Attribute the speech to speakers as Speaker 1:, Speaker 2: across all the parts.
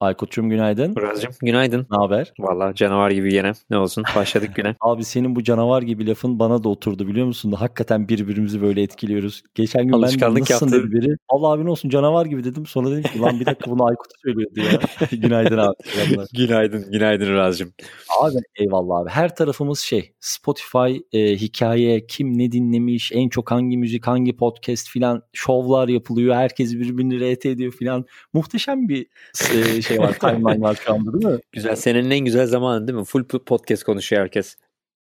Speaker 1: Aykut'cum günaydın.
Speaker 2: Murat'cığım günaydın.
Speaker 1: Ne haber?
Speaker 2: Valla canavar gibi yine. Ne olsun başladık güne.
Speaker 1: Abi senin bu canavar gibi lafın bana da oturdu biliyor musun? Hakikaten birbirimizi böyle etkiliyoruz. Geçen gün ben de nasılsın dedi biri. Allah abi ne olsun canavar gibi dedim. Sonra dedim ki lan bir dakika bunu Aykut söylüyordu ya. günaydın abi.
Speaker 2: günaydın, günaydın Murat'cığım.
Speaker 1: Abi eyvallah abi. Her tarafımız şey Spotify e, hikaye kim ne dinlemiş en çok hangi müzik hangi podcast filan şovlar yapılıyor. Herkes birbirini RT ediyor filan. Muhteşem bir e, şey var timeline var şu anda değil mi?
Speaker 2: Güzel. Senenin en güzel zamanı değil mi? Full podcast konuşuyor herkes.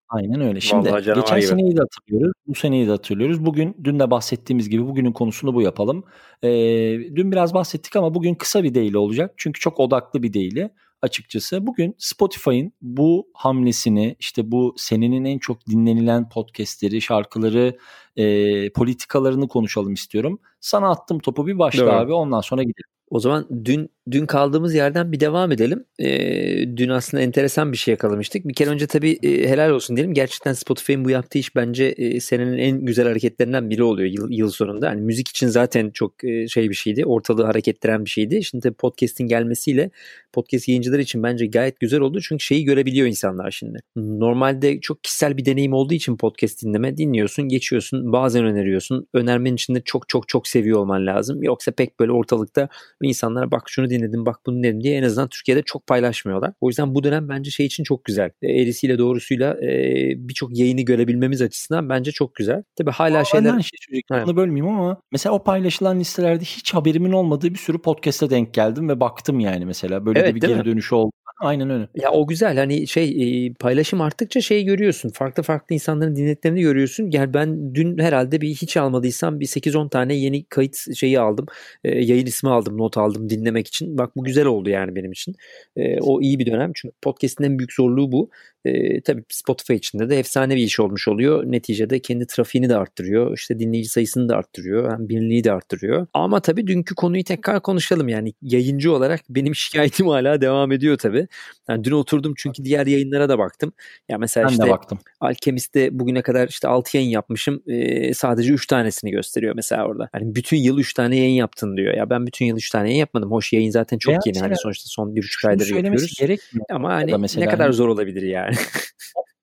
Speaker 1: Aynen öyle. Şimdi
Speaker 2: Vallahi
Speaker 1: geçen
Speaker 2: gibi.
Speaker 1: seneyi de hatırlıyoruz. Bu seneyi de hatırlıyoruz. Bugün dün de bahsettiğimiz gibi bugünün konusunu bu yapalım. Ee, dün biraz bahsettik ama bugün kısa bir daily olacak. Çünkü çok odaklı bir daily açıkçası. Bugün Spotify'ın bu hamlesini işte bu senenin en çok dinlenilen podcastleri, şarkıları, e, politikalarını konuşalım istiyorum. Sana attım topu bir başla
Speaker 2: Doğru.
Speaker 1: abi ondan sonra gidelim.
Speaker 2: O zaman dün dün kaldığımız yerden bir devam edelim. Ee, dün aslında enteresan bir şey yakalamıştık. Bir kere önce tabii e, helal olsun diyelim. Gerçekten Spotify'ın bu yaptığı iş bence e, senenin en güzel hareketlerinden biri oluyor yıl, yıl sonunda. Yani müzik için zaten çok e, şey bir şeydi. Ortalığı hareketlendiren bir şeydi. Şimdi tabii podcast'in gelmesiyle podcast yayıncıları için bence gayet güzel oldu. Çünkü şeyi görebiliyor insanlar şimdi. Normalde çok kişisel bir deneyim olduğu için podcast dinleme dinliyorsun, geçiyorsun, bazen öneriyorsun. Önermen için de çok çok çok seviyor olman lazım. Yoksa pek böyle ortalıkta insanlara bak şunu dinledim, bak bunu dinledim diye en azından Türkiye'de çok paylaşmıyorlar. O yüzden bu dönem bence şey için çok güzel. Eğrisiyle doğrusuyla e, birçok yayını görebilmemiz açısından bence çok güzel. Tabii hala şeyler...
Speaker 1: Şeyler... Şey söyleyecektim,
Speaker 2: Evet.
Speaker 1: bölmeyeyim ama mesela o paylaşılan listelerde hiç haberimin olmadığı bir sürü podcast'e denk geldim ve baktım yani mesela. Böyle de
Speaker 2: Evet,
Speaker 1: bir
Speaker 2: değil
Speaker 1: geri
Speaker 2: mi?
Speaker 1: dönüşü oldu. Aynen öyle.
Speaker 2: Ya o güzel hani şey e, paylaşım arttıkça şey görüyorsun. Farklı farklı insanların dinlediklerini görüyorsun. Yani ben dün herhalde bir hiç almadıysam bir 8-10 tane yeni kayıt şeyi aldım. E, yayın ismi aldım, not aldım dinlemek için. Bak bu güzel oldu yani benim için. E, o iyi bir dönem. Çünkü podcast'in en büyük zorluğu bu. E, tabii Spotify içinde de efsane bir iş olmuş oluyor. Neticede kendi trafiğini de arttırıyor. İşte dinleyici sayısını da arttırıyor. Hem bilinirliği de arttırıyor. Ama tabii dünkü konuyu tekrar konuşalım. Yani yayıncı olarak benim şikayetim hala devam ediyor tabii. Yani dün oturdum çünkü diğer yayınlara da baktım. Ya mesela
Speaker 1: Ben
Speaker 2: işte
Speaker 1: de baktım.
Speaker 2: Alchemist'te bugüne kadar işte 6 yayın yapmışım. Ee, sadece 3 tanesini gösteriyor mesela orada. Hani bütün yıl 3 tane yayın yaptın diyor. Ya ben bütün yıl 3 tane yayın yapmadım. Hoş yayın zaten çok
Speaker 1: Veya
Speaker 2: yeni. Hani sonuçta son 1,5
Speaker 1: Şunu
Speaker 2: aydır yapıyoruz.
Speaker 1: gerekmiyor.
Speaker 2: Ama hani
Speaker 1: mesela
Speaker 2: ne kadar
Speaker 1: hani-
Speaker 2: zor olabilir yani.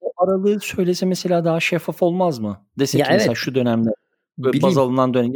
Speaker 1: O aralığı söylese mesela daha şeffaf olmaz mı? Dese
Speaker 2: Ya
Speaker 1: ki mesela
Speaker 2: evet.
Speaker 1: şu dönemde
Speaker 2: Bileyim.
Speaker 1: baz alınan dönem.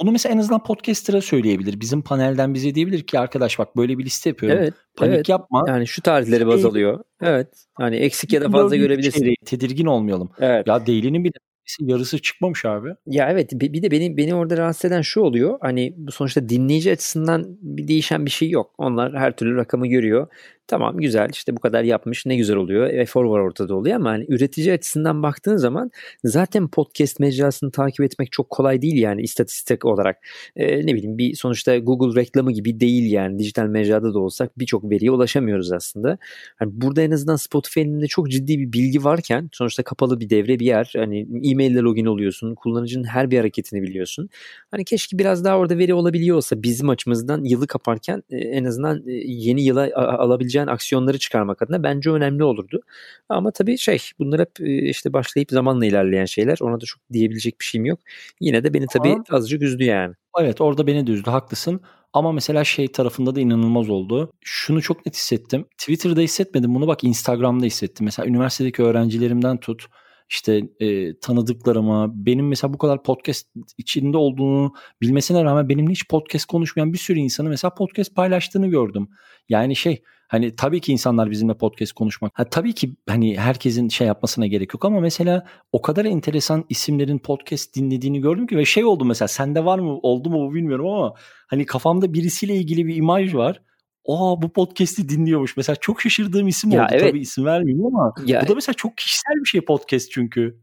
Speaker 1: Bunu mesela en azından podcaster'a söyleyebilir. Bizim panelden bize diyebilir ki arkadaş bak böyle bir liste yapıyorum.
Speaker 2: evet.
Speaker 1: Panik
Speaker 2: evet.
Speaker 1: yapma.
Speaker 2: Yani şu tarihleri baz
Speaker 1: Şey-
Speaker 2: alıyor. Evet. Hani eksik ya da fazla görebilirsin.
Speaker 1: şeyleri Tedirgin olmayalım.
Speaker 2: Evet.
Speaker 1: Ya Daily'nin bir yarısı çıkmamış abi.
Speaker 2: Ya evet bir bir de beni beni orada rahatsız eden şu oluyor. Hani bu sonuçta dinleyici açısından bir değişen bir şey yok. Onlar her türlü rakamı görüyor. Tamam güzel işte bu kadar yapmış ne güzel oluyor. Efor var ortada oluyor ama hani üretici açısından baktığın zaman zaten podcast mecrasını takip etmek çok kolay değil yani istatistik olarak. Ee, ne bileyim bir sonuçta Google reklamı gibi değil yani dijital mecrada da olsak birçok veriye ulaşamıyoruz aslında. Hani burada en azından Spotify'ın elinde çok ciddi bir bilgi varken sonuçta kapalı bir devre bir yer. Hani e-mail ile login oluyorsun. Kullanıcının her bir hareketini biliyorsun. Hani keşke biraz daha orada veri olabiliyor olsa bizim açımızdan yılı kaparken e, en azından e, yeni yıla a- alabileceğin aksiyonları çıkarmak adına bence önemli olurdu. Ama tabii şey bunlar hep e, işte başlayıp zamanla ilerleyen şeyler. Ona da çok diyebilecek bir şeyim yok. Yine de beni tabii
Speaker 1: Ama-
Speaker 2: azıcık üzdü yani.
Speaker 1: Evet orada beni de üzdü haklısın. Ama mesela şey tarafında da inanılmaz oldu. Şunu çok net hissettim. Twitter'da hissetmedim bunu bak Instagram'da hissettim. Mesela üniversitedeki öğrencilerimden tut işte e, tanıdıklarıma benim mesela bu kadar podcast içinde olduğunu bilmesine rağmen benimle hiç podcast konuşmayan bir sürü insanı mesela podcast paylaştığını gördüm. Yani şey hani tabii ki insanlar bizimle podcast konuşmak. Ha, tabii ki hani herkesin şey yapmasına gerek yok ama mesela o kadar enteresan isimlerin podcast dinlediğini gördüm ki ve şey oldu mesela sende var mı oldu mu bilmiyorum ama hani kafamda birisiyle ilgili bir imaj var. Aa bu podcast'i dinliyormuş. Mesela çok şaşırdığım isim
Speaker 2: Ya
Speaker 1: oldu.
Speaker 2: evet.
Speaker 1: Tabii isim vermeyeyim ama
Speaker 2: Ya
Speaker 1: bu da mesela çok kişisel bir şey podcast çünkü.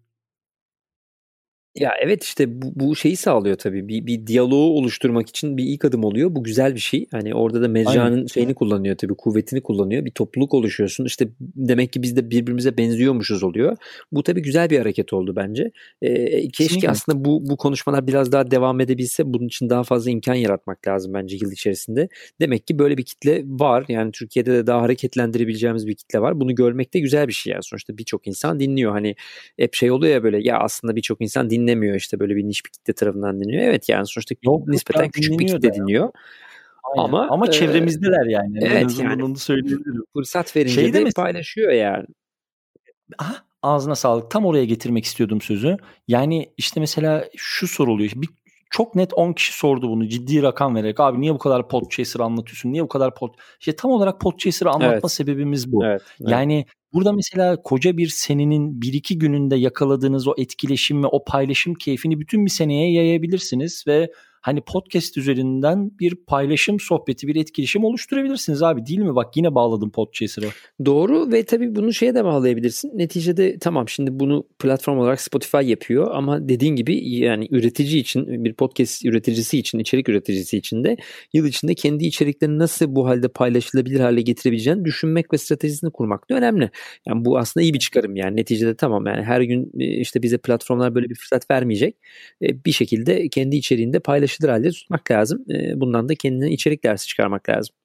Speaker 2: Ya evet işte bu, bu şeyi sağlıyor tabii. Bir, bir diyaloğu oluşturmak için bir ilk adım oluyor. Bu güzel bir şey. Hani orada da mecranın şeyini kullanıyor tabii. Kuvvetini kullanıyor. Bir topluluk oluşuyorsun. İşte demek ki biz de birbirimize benziyormuşuz oluyor. Bu tabii güzel bir hareket oldu bence. Ee, keşke
Speaker 1: Kesinlikle.
Speaker 2: aslında bu, bu konuşmalar biraz daha devam edebilse. Bunun için daha fazla imkan yaratmak lazım bence yıl içerisinde. Demek ki böyle bir kitle var. Yani Türkiye'de de daha hareketlendirebileceğimiz bir kitle var. Bunu görmek de güzel bir şey yani. Sonuçta birçok insan dinliyor. Hani hep şey oluyor ya böyle ya aslında birçok insan dinlemiyor işte böyle bir niş bir kitle tarafından dinliyor. Evet yani sonuçta
Speaker 1: Yok,
Speaker 2: nispeten küçük bir kitle dinliyor.
Speaker 1: Aynen. Ama ama e, çevremizdeler yani.
Speaker 2: Evet yani. Onu söyleyebilirim. Fırsat verince Şeyde de mesela, paylaşıyor yani.
Speaker 1: Aha, ağzına sağlık. Tam oraya getirmek istiyordum sözü. Yani işte mesela şu soruluyor. Bir çok net 10 kişi sordu bunu ciddi rakam vererek. Abi niye bu kadar Podchaser anlatıyorsun? Niye bu kadar pod... İşte tam olarak Podchaser'ı anlatma evet. sebebimiz bu. Evet, evet. Yani burada mesela koca bir senenin bir iki gününde yakaladığınız o etkileşim ve o paylaşım keyfini bütün bir seneye yayabilirsiniz ve hani podcast üzerinden bir paylaşım sohbeti, bir etkileşim oluşturabilirsiniz abi değil mi? Bak yine bağladım Podchaser'a.
Speaker 2: Doğru ve tabii bunu şeye de bağlayabilirsin. Neticede tamam şimdi bunu platform olarak Spotify yapıyor ama dediğin gibi yani üretici için bir podcast üreticisi için, içerik üreticisi için de yıl içinde kendi içeriklerini nasıl bu halde paylaşılabilir hale getirebileceğini düşünmek ve stratejisini kurmak da önemli. Yani bu aslında iyi bir çıkarım yani neticede tamam yani her gün e, işte bize platformlar böyle bir fırsat vermeyecek. E, bir şekilde kendi içeriğinde paylaş taşıdır halde tutmak lazım. bundan da kendine içerik dersi çıkarmak lazım.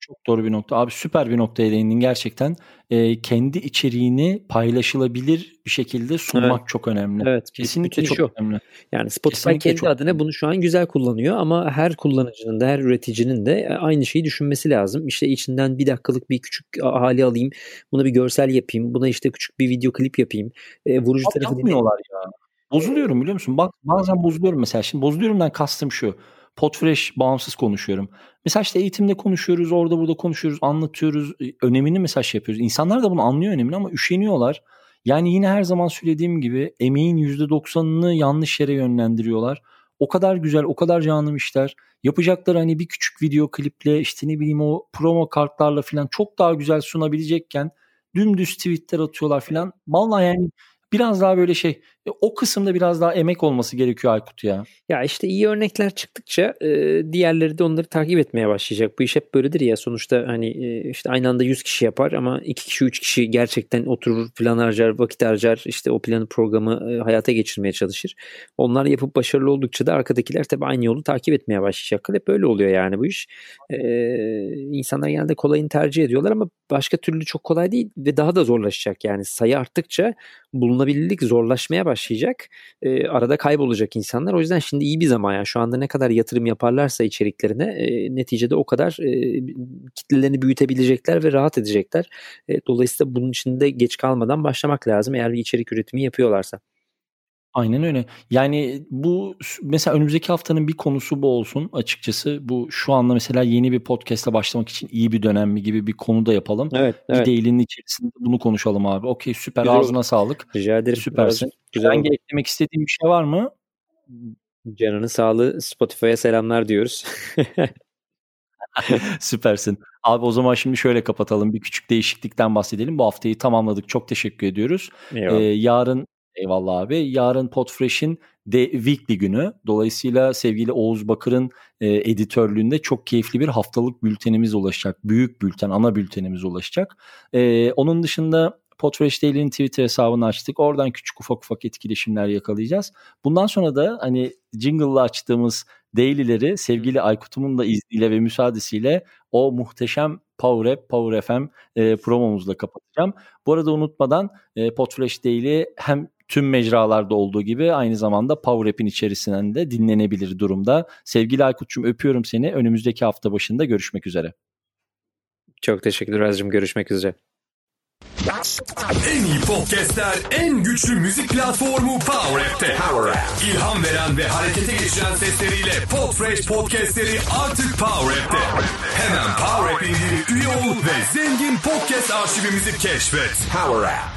Speaker 1: Çok doğru bir nokta. Abi süper bir noktaya değindin gerçekten. E, kendi içeriğini paylaşılabilir bir şekilde sunmak evet. çok önemli. Evet. Kesinlikle çok şu. önemli.
Speaker 2: Yani Spotify Kesinlikle kendi adına önemli. bunu şu an güzel kullanıyor ama her kullanıcının da her üreticinin de aynı şeyi düşünmesi lazım. İşte içinden bir dakikalık bir küçük hali alayım. Buna bir görsel yapayım. Buna işte küçük bir video klip yapayım. E, vurucu Abi tarafı
Speaker 1: yapmıyorlar ya. Bozuluyorum biliyor musun? Bak bazen bozuluyorum mesela. Şimdi bozuluyorumdan kastım şu. Podfresh bağımsız konuşuyorum. Mesela işte eğitimde konuşuyoruz, orada burada konuşuyoruz, anlatıyoruz. Önemini mesaj şey yapıyoruz. İnsanlar da bunu anlıyor önemini ama üşeniyorlar. Yani yine her zaman söylediğim gibi emeğin %90'ını yanlış yere yönlendiriyorlar. O kadar güzel, o kadar canım işler. Yapacakları hani bir küçük video kliple işte ne bileyim o promo kartlarla falan çok daha güzel sunabilecekken dümdüz tweetler atıyorlar falan. Vallahi yani biraz daha böyle şey e, o kısımda biraz daha emek olması gerekiyor Aykut ya.
Speaker 2: Ya işte iyi örnekler çıktıkça e, diğerleri de onları takip etmeye başlayacak. Bu iş hep böyledir ya sonuçta hani e, işte aynı anda 100 kişi yapar ama 2 kişi 3 kişi gerçekten oturur plan harcar vakit harcar işte o planı programı e, hayata geçirmeye çalışır. Onlar yapıp başarılı oldukça da arkadakiler tabii aynı yolu takip etmeye başlayacaklar. Hep böyle oluyor yani bu iş. E, insanlar genelde kolayını tercih ediyorlar ama başka türlü çok kolay değil ve daha da zorlaşacak yani sayı arttıkça bulunabilirlik zorlaşmaya başlayacak başlayacak. E, arada kaybolacak insanlar. O yüzden şimdi iyi bir zaman yani şu anda ne kadar yatırım yaparlarsa içeriklerine e, neticede o kadar e, kitlelerini büyütebilecekler ve rahat edecekler. E, dolayısıyla bunun için de geç kalmadan başlamak lazım eğer bir içerik üretimi yapıyorlarsa.
Speaker 1: Aynen öyle. Yani bu mesela önümüzdeki haftanın bir konusu bu olsun açıkçası. Bu şu anda mesela yeni bir podcast'la başlamak için iyi bir dönem mi gibi bir konu da yapalım. Evet. evet. Bir içerisinde bunu konuşalım abi. Okey süper Güzel ağzına sağlık.
Speaker 2: Rica ederim.
Speaker 1: Süpersin. Güzel Hangi eklemek istediğin bir şey var mı?
Speaker 2: Canının sağlığı Spotify'a selamlar diyoruz.
Speaker 1: Süpersin. Abi o zaman şimdi şöyle kapatalım. Bir küçük değişiklikten bahsedelim. Bu haftayı tamamladık. Çok teşekkür ediyoruz. Ee, yarın Eyvallah abi. Yarın Podfresh'in de Weekly günü. Dolayısıyla sevgili Oğuz Bakır'ın e, editörlüğünde çok keyifli bir haftalık bültenimiz ulaşacak. Büyük bülten, ana bültenimiz ulaşacak. E, onun dışında Podfresh Daily'nin Twitter hesabını açtık. Oradan küçük ufak ufak etkileşimler yakalayacağız. Bundan sonra da hani jingle'la açtığımız daily'leri sevgili Aykut'umun da izniyle ve müsaadesiyle o muhteşem Power App, Power FM e, promomuzla kapatacağım. Bu arada unutmadan e, Podfresh Daily hem tüm mecralarda olduğu gibi aynı zamanda Power App'in içerisinden de dinlenebilir durumda. Sevgili Aykut'cum öpüyorum seni. Önümüzdeki hafta başında görüşmek üzere.
Speaker 2: Çok teşekkürler Azcığım. Görüşmek üzere.
Speaker 3: En iyi podcastler, en güçlü müzik platformu Power App'te. Power App. İlham veren ve harekete geçiren sesleriyle Podfresh podcastleri artık Power App'te. Hemen Power App indirip üye ol ve zengin podcast arşivimizi keşfet. Power App.